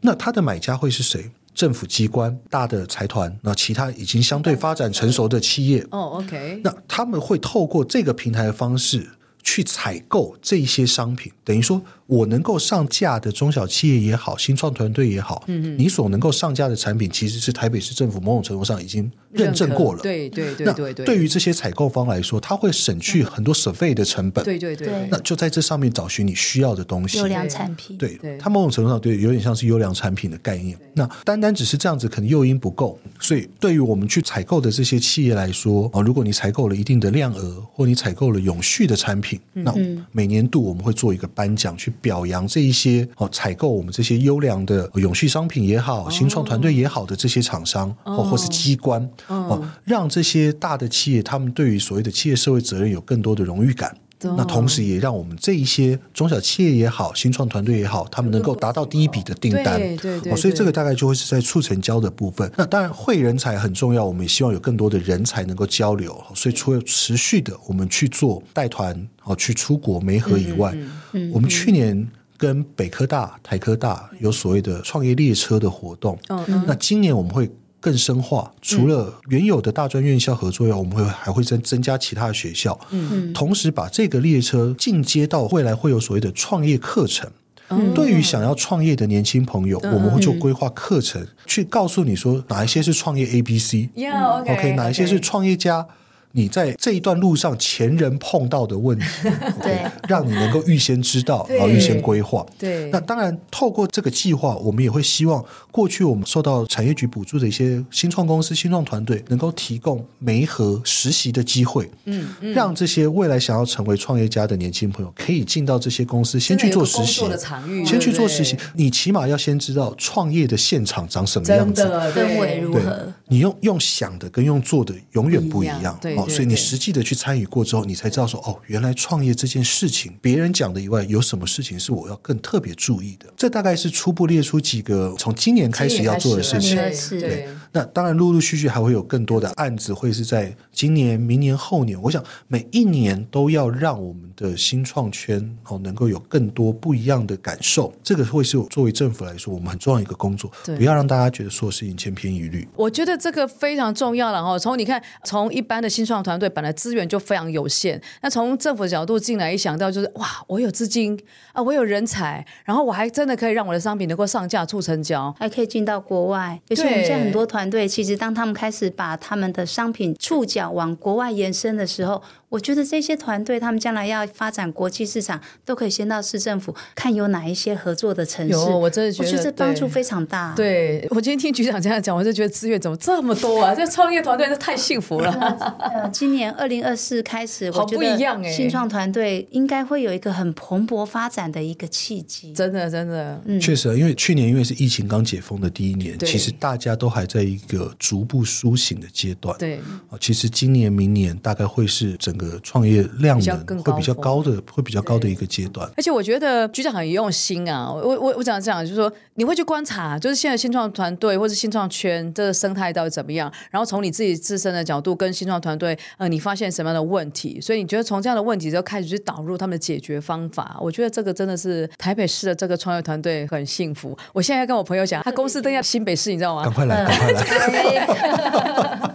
那它的买家会是谁？政府机关、大的财团，那其他已经相对发展成熟的企业，哦，OK，那他们会透过这个平台的方式去采购这些商品，等于说。我能够上架的中小企业也好，新创团队也好，嗯，你所能够上架的产品，其实是台北市政府某种程度上已经认证过了。对对对对对。对于这些采购方来说，他会省去很多 survey 的成本。对对对。那就在这上面找寻你需要的东西。优良产品。对，它某种程度上对有点像是优良产品的概念。那单单只是这样子，可能诱因不够。所以对于我们去采购的这些企业来说，哦，如果你采购了一定的量额，或你采购了永续的产品，那每年度我们会做一个颁奖，去表扬这一。些哦，采购我们这些优良的永续商品也好，新创团队也好的这些厂商哦，或是机关哦，让这些大的企业他们对于所谓的企业社会责任有更多的荣誉感。那同时也让我们这一些中小企业也好，新创团队也好，他们能够达到第一笔的订单。对对对。所以这个大概就会是在促成交的部分。那当然，会人才很重要，我们也希望有更多的人才能够交流。所以除了持续的我们去做带团哦，去出国媒合以外，我们去年。跟北科大、台科大有所谓的创业列车的活动，嗯，那今年我们会更深化，除了原有的大专院校合作以外，我们会还会增增加其他的学校，嗯，同时把这个列车进阶到未来会有所谓的创业课程，嗯，对于想要创业的年轻朋友，我们会做规划课程，去告诉你说哪一些是创业 A B C，OK，哪一些是创业家。你在这一段路上前人碰到的问题，对，okay, 让你能够预先知道，然后预先规划。对，那当然透过这个计划，我们也会希望过去我们受到产业局补助的一些新创公司、新创团队，能够提供媒合实习的机会，嗯，嗯，让这些未来想要成为创业家的年轻朋友可以进到这些公司，先去做实习，先去做实习。你起码要先知道创业的现场长什么样子，氛围如何。你用用想的跟用做的永远不一样，对。所以你实际的去参与过之后，你才知道说哦，原来创业这件事情，别人讲的以外，有什么事情是我要更特别注意的。这大概是初步列出几个从今年开始要做的事情。对。那当然，陆陆续续还会有更多的案子，会是在今年、明年、后年。我想每一年都要让我们的新创圈哦能够有更多不一样的感受。这个会是作为政府来说，我们很重要一个工作，不要让大家觉得说事情千篇一律。我觉得这个非常重要了哦。从你看，从一般的新创团队本来资源就非常有限，那从政府的角度进来，一想到就是哇，我有资金啊，我有人才，然后我还真的可以让我的商品能够上架、促成交，还可以进到国外。尤其我们现在很多团对，其实当他们开始把他们的商品触角往国外延伸的时候。我觉得这些团队，他们将来要发展国际市场，都可以先到市政府看有哪一些合作的城市。有，我真的觉得，我觉得这帮助非常大。对，对我今天听局长这样讲，我就觉得资源怎么这么多啊？这创业团队是太幸福了。呃，今年二零二四开始，好不一样哎，新创团队应该会有一个很蓬勃发展的一个契机。真的，真的，嗯，确实，因为去年因为是疫情刚解封的第一年，其实大家都还在一个逐步苏醒的阶段。对，啊其实今年、明年大概会是整个创业。量能会比较高的，会比较高的一个阶段。而且我觉得局长很用心啊，我我我讲这样，就是说你会去观察，就是现在新创团队或者新创圈这个生态到底怎么样，然后从你自己自身的角度跟新创团队，呃，你发现什么样的问题，所以你觉得从这样的问题就开始去导入他们的解决方法。我觉得这个真的是台北市的这个创业团队很幸福。我现在要跟我朋友讲，他公司都在新北市，你知道吗？赶快来，赶快来。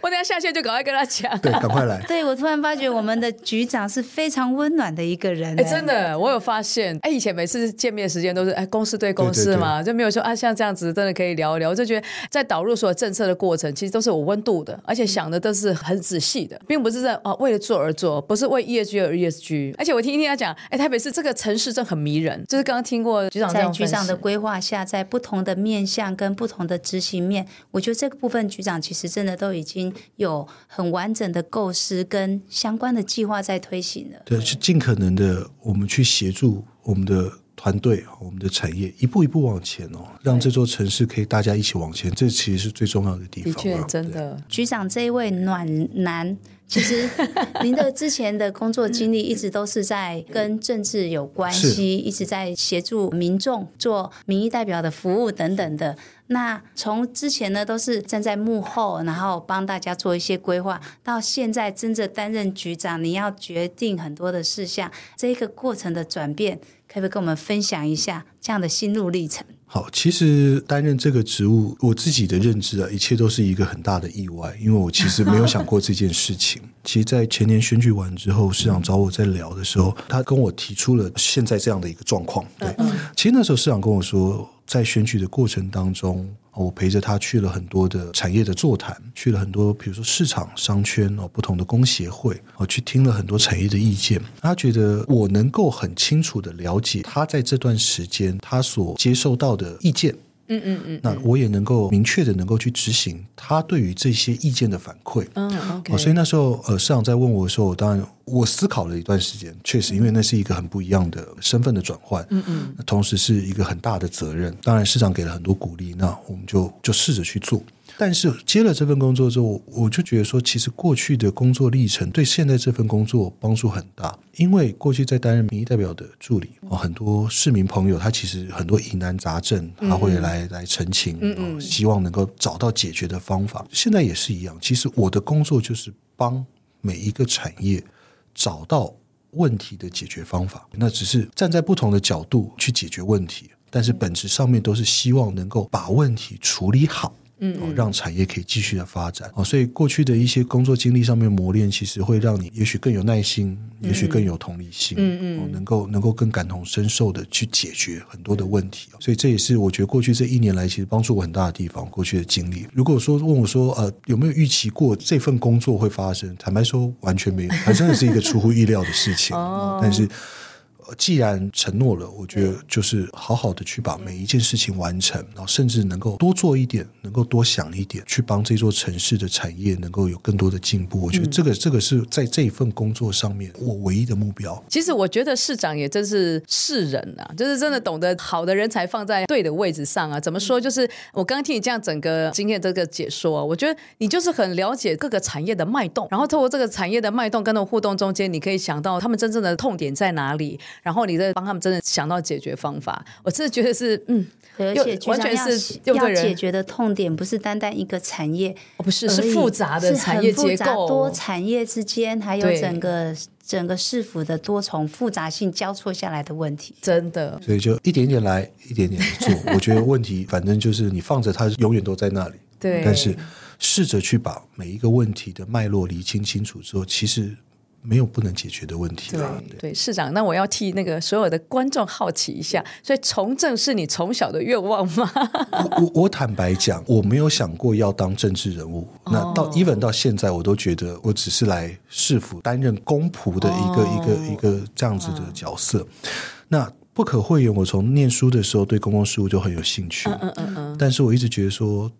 我等下下线就赶快跟他讲，对，赶快来。对，我突然发觉我们的局长是非常温暖的一个人。哎，真的，我有发现。哎，以前每次见面时间都是哎公司对公司嘛，就没有说啊像这样子真的可以聊一聊。我就觉得在导入所有政策的过程，其实都是有温度的，而且想的都是很仔细的，并不是在啊为了做而做，不是为 ESG 而 ESG。而且我听一听他讲，哎，台北市这个城市真的很迷人。就是刚刚听过局长在局长的规划下，在不同的面向跟不同的执行面，我觉得这个部分局长其实真的都已经有。很完整的构思跟跟相关的计划在推行了，对，是尽可能的，我们去协助我们的团队、我们的产业一步一步往前哦，让这座城市可以大家一起往前，这其实是最重要的地方。的确，真的，局长这一位暖男。其实，您的之前的工作经历一直都是在跟政治有关系，一直在协助民众做民意代表的服务等等的。那从之前呢，都是站在幕后，然后帮大家做一些规划，到现在真正担任局长，你要决定很多的事项，这个过程的转变，可不可以跟我们分享一下这样的心路历程？好，其实担任这个职务，我自己的认知啊，一切都是一个很大的意外，因为我其实没有想过这件事情。其实，在前年选举完之后，市长找我在聊的时候，他跟我提出了现在这样的一个状况。对，其实那时候市长跟我说，在选举的过程当中。我陪着他去了很多的产业的座谈，去了很多，比如说市场、商圈哦，不同的工协会，我去听了很多产业的意见。他觉得我能够很清楚的了解他在这段时间他所接受到的意见。嗯嗯嗯，那我也能够明确的能够去执行他对于这些意见的反馈。嗯，OK。所以那时候呃，市长在问我的时候，我当然我思考了一段时间，确实，因为那是一个很不一样的身份的转换。嗯嗯，同时是一个很大的责任。当然，市长给了很多鼓励，那我们就就试着去做。但是接了这份工作之后，我就觉得说，其实过去的工作历程对现在这份工作帮助很大。因为过去在担任民意代表的助理，很多市民朋友他其实很多疑难杂症，他会来来澄清，希望能够找到解决的方法。现在也是一样，其实我的工作就是帮每一个产业找到问题的解决方法。那只是站在不同的角度去解决问题，但是本质上面都是希望能够把问题处理好。嗯，嗯，让产业可以继续的发展哦，所以过去的一些工作经历上面磨练，其实会让你也许更有耐心，嗯、也许更有同理心，嗯嗯，能够能够更感同身受的去解决很多的问题。所以这也是我觉得过去这一年来其实帮助我很大的地方。过去的经历，如果说问我说呃有没有预期过这份工作会发生，坦白说完全没有，它真的是一个出乎意料的事情。哦，但是。既然承诺了，我觉得就是好好的去把每一件事情完成，然后甚至能够多做一点，能够多想一点，去帮这座城市的产业能够有更多的进步。我觉得这个这个是在这一份工作上面我唯一的目标。其实我觉得市长也真是是人啊，就是真的懂得好的人才放在对的位置上啊。怎么说？就是我刚刚听你这样整个今天这个解说，我觉得你就是很了解各个产业的脉动，然后透过这个产业的脉动跟那种互动中间，你可以想到他们真正的痛点在哪里。然后你再帮他们真的想到解决方法。我真的觉得是，嗯，而且完全是要解决的痛点不是单单一个产业，哦、不是是复杂的产业结构，多产业之间还有整个整个市府的多重复杂性交错下来的问题，真的。所以就一点点来，一点点做。我觉得问题反正就是你放着它，永远都在那里。对，但是试着去把每一个问题的脉络理清清楚之后，其实没有不能解决的问题啦。对，对，市长，那我要替那个所有的观众好奇一下，所以从政是你从小的愿望吗？我我，坦白讲，我没有想过要当政治人物。哦、那到 even 到现在，我都觉得我只是来市府担任公仆的一个、哦、一个一个这样子的角色。哦、那不可讳言，我从念书的时候对公共事务就很有兴趣。嗯嗯嗯嗯，但是我一直觉得说。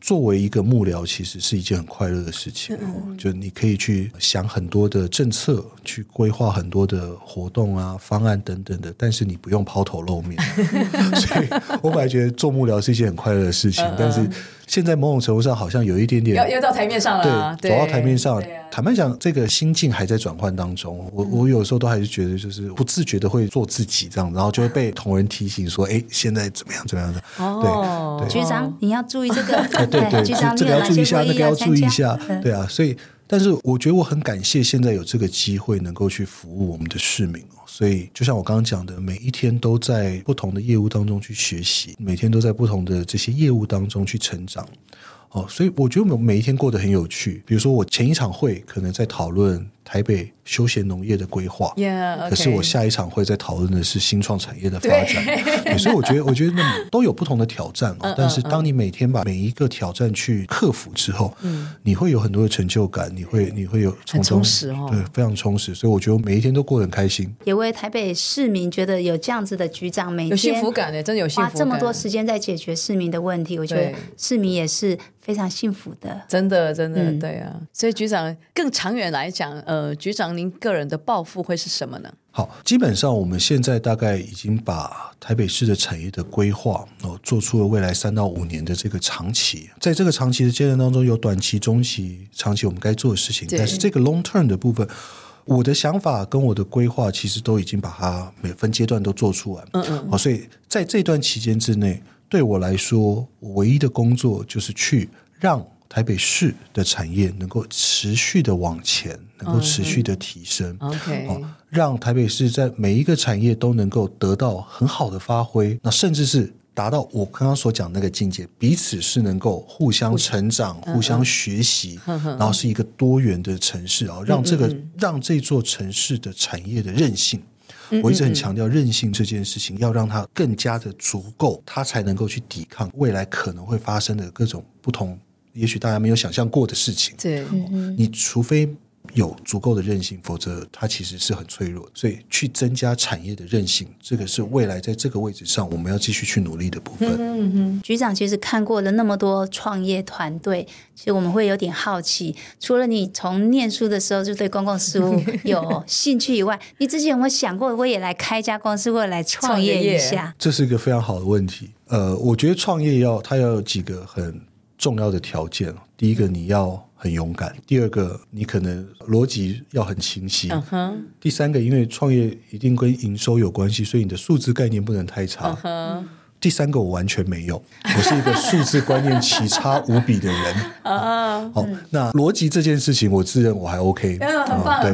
作为一个幕僚，其实是一件很快乐的事情。嗯、就你可以去想很多的政策，去规划很多的活动啊、方案等等的，但是你不用抛头露面。所以我本来觉得做幕僚是一件很快乐的事情，嗯、但是。现在某种程度上好像有一点点要要到台面上了，啊，对，走到台面上。啊、坦白讲，这个心境还在转换当中。我我有时候都还是觉得，就是不自觉的会做自己这样，然后就会被同仁提醒说：“哎，现在怎么样怎么样的？”哦，对，对局长你要注意这个，对对这，这个要注意一下，那个要注意一下，对啊。所以，但是我觉得我很感谢现在有这个机会能够去服务我们的市民。所以，就像我刚刚讲的，每一天都在不同的业务当中去学习，每天都在不同的这些业务当中去成长。哦，所以我觉得我每一天过得很有趣。比如说，我前一场会可能在讨论台北休闲农业的规划，yeah, okay. 可是我下一场会在讨论的是新创产业的发展。所以我觉得，我觉得那都有不同的挑战哦。但是当你每天把每一个挑战去克服之后，嗯，你会有很多的成就感，你会你会有从中很充实哦，对，非常充实。所以我觉得每一天都过得很开心。也为台北市民觉得有这样子的局长，每天有幸福感的，真的有幸福感。花这么多时间在解决市民的问题，我觉得市民也是非常幸福的。真的，真的，对啊。所以局长更长远来讲，呃，局长您。个人的抱负会是什么呢？好，基本上我们现在大概已经把台北市的产业的规划哦，做出了未来三到五年的这个长期。在这个长期的阶段当中，有短期、中期、长期我们该做的事情。但是这个 long term 的部分，我的想法跟我的规划其实都已经把它每分阶段都做出来。嗯嗯。好，所以在这段期间之内，对我来说，唯一的工作就是去让。台北市的产业能够持续的往前，能够持续的提升，OK，好，让台北市在每一个产业都能够得到很好的发挥，那甚至是达到我刚刚所讲的那个境界，彼此是能够互相成长、互相，互相学习，嗯、然后是一个多元的城市啊，让这个让这座城市的产业的韧性，我一直很强调韧性这件事情，要让它更加的足够，它才能够去抵抗未来可能会发生的各种不同。也许大家没有想象过的事情，对，你除非有足够的韧性，否则它其实是很脆弱的。所以，去增加产业的韧性，这个是未来在这个位置上我们要继续去努力的部分。嗯嗯，局长其实看过了那么多创业团队，其实我们会有点好奇，除了你从念书的时候就对公共事务有兴趣以外，你之前有没有想过我也来开一家公司，或者来创业一下？这是一个非常好的问题。呃，我觉得创业要它要有几个很。重要的条件，第一个你要很勇敢，第二个你可能逻辑要很清晰，uh huh. 第三个因为创业一定跟营收有关系，所以你的数字概念不能太差。Uh huh. 第三个我完全没有，我是一个数字观念奇差无比的人。啊、uh，huh. 好，那逻辑这件事情我自认我还 OK，对，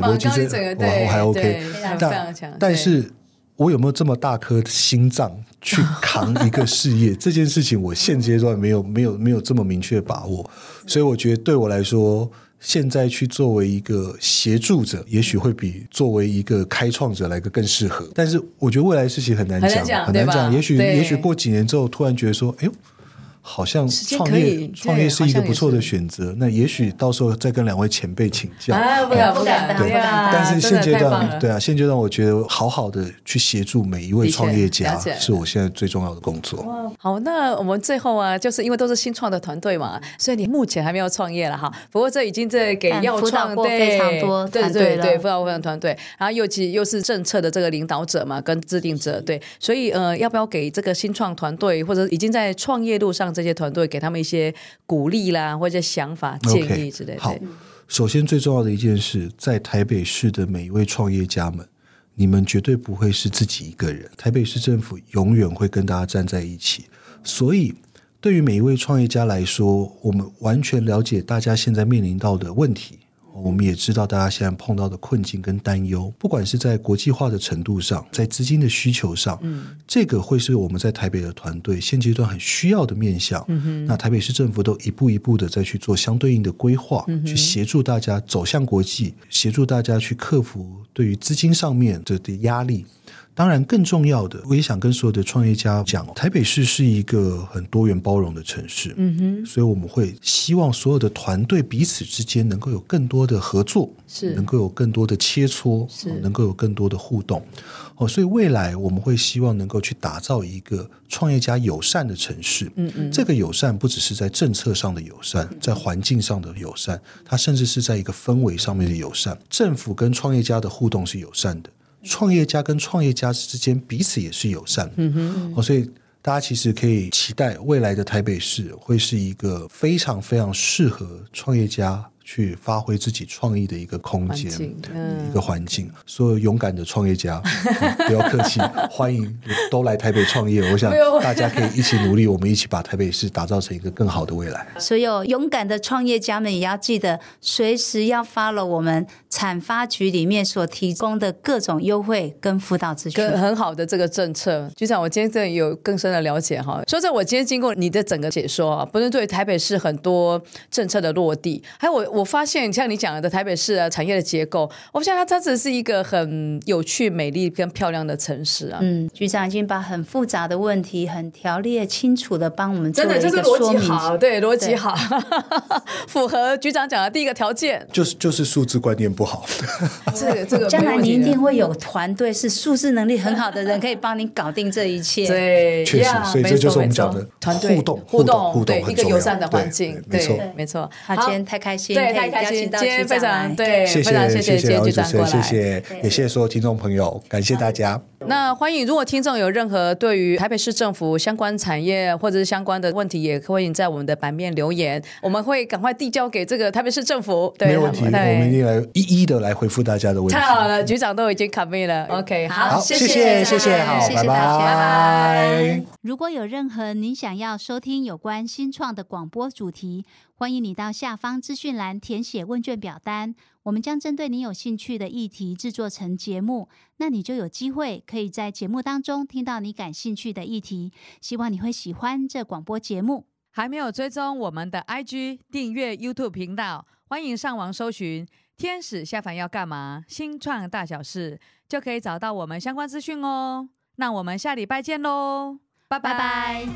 逻辑这个我我还 OK，但但是。我有没有这么大颗心脏去扛一个事业？这件事情我现阶段没有没有没有这么明确把握，所以我觉得对我来说，现在去作为一个协助者，也许会比作为一个开创者来个更适合。但是我觉得未来事情很难讲，很难讲。也许也许过几年之后，突然觉得说，哎呦。好像创业创业是一个不错的选择，那也许到时候再跟两位前辈请教。不敢不敢，对，但是现阶段，对啊，现阶段我觉得好好的去协助每一位创业家，是我现在最重要的工作。好，那我们最后啊，就是因为都是新创的团队嘛，所以你目前还没有创业了哈。不过这已经在给要创对非常多对对对辅导过团队，然后又其又是政策的这个领导者嘛，跟制定者对，所以呃，要不要给这个新创团队或者已经在创业路上这些团队给他们一些鼓励啦，或者想法、建议之类的。Okay, 好，首先最重要的一件事，在台北市的每一位创业家们，你们绝对不会是自己一个人，台北市政府永远会跟大家站在一起。所以，对于每一位创业家来说，我们完全了解大家现在面临到的问题。我们也知道大家现在碰到的困境跟担忧，不管是在国际化的程度上，在资金的需求上，嗯，这个会是我们在台北的团队现阶段很需要的面向。嗯，那台北市政府都一步一步的在去做相对应的规划，嗯，去协助大家走向国际，协助大家去克服对于资金上面的的压力。当然，更重要的，我也想跟所有的创业家讲，台北市是一个很多元包容的城市，嗯哼，所以我们会希望所有的团队彼此之间能够有更多的合作，是。能够有更多的切磋，是。能够有更多的互动，哦，所以未来我们会希望能够去打造一个创业家友善的城市，嗯嗯，这个友善不只是在政策上的友善，在环境上的友善，它甚至是在一个氛围上面的友善，政府跟创业家的互动是友善的。创业家跟创业家之间彼此也是友善，嗯哼，哦，所以大家其实可以期待未来的台北市会是一个非常非常适合创业家。去发挥自己创意的一个空间，嗯、一个环境。所有勇敢的创业家，嗯、不要客气，欢迎都来台北创业。我想大家可以一起努力，我们一起把台北市打造成一个更好的未来。所有勇敢的创业家们也要记得，随时要 follow 我们产发局里面所提供的各种优惠跟辅导资讯，很好的这个政策。局长，我今天真的有更深的了解哈。说在，我今天经过你的整个解说啊，不论对台北市很多政策的落地，还有我。我发现像你讲的台北市啊，产业的结构，我发现它真的是一个很有趣、美丽跟漂亮的城市啊。嗯，局长已经把很复杂的问题很条列清楚的帮我们做了一个逻辑，好，对，逻辑好，符合局长讲的第一个条件，就是就是数字观念不好。这个这个，将来你一定会有团队是数字能力很好的人，可以帮你搞定这一切。对，确实，所以这就是我们讲的团队互动、互动、互动，一个友善的环境。没错，没错。好，今天太开心。对太开心，今天非常对，谢谢，非常谢谢谢谢局长过来，谢谢，也谢谢所有听众朋友，感谢大家。那欢迎，如果听众有任何对于台北市政府相关产业或者是相关的问题，也欢迎在我们的版面留言，我们会赶快递交给这个台北市政府。对，没问题，我们一定来一一的来回复大家的问题。太好了，局长都已经 commit 了。OK，好，谢谢，谢谢，好，拜拜，拜拜。如果有任何您想要收听有关新创的广播主题，欢迎你到下方资讯栏填写问卷表单，我们将针对你有兴趣的议题制作成节目，那你就有机会可以在节目当中听到你感兴趣的议题。希望你会喜欢这广播节目。还没有追踪我们的 IG 订阅 YouTube 频道，欢迎上网搜寻“天使下凡要干嘛”新创大小事，就可以找到我们相关资讯哦。那我们下礼拜见喽，拜拜拜。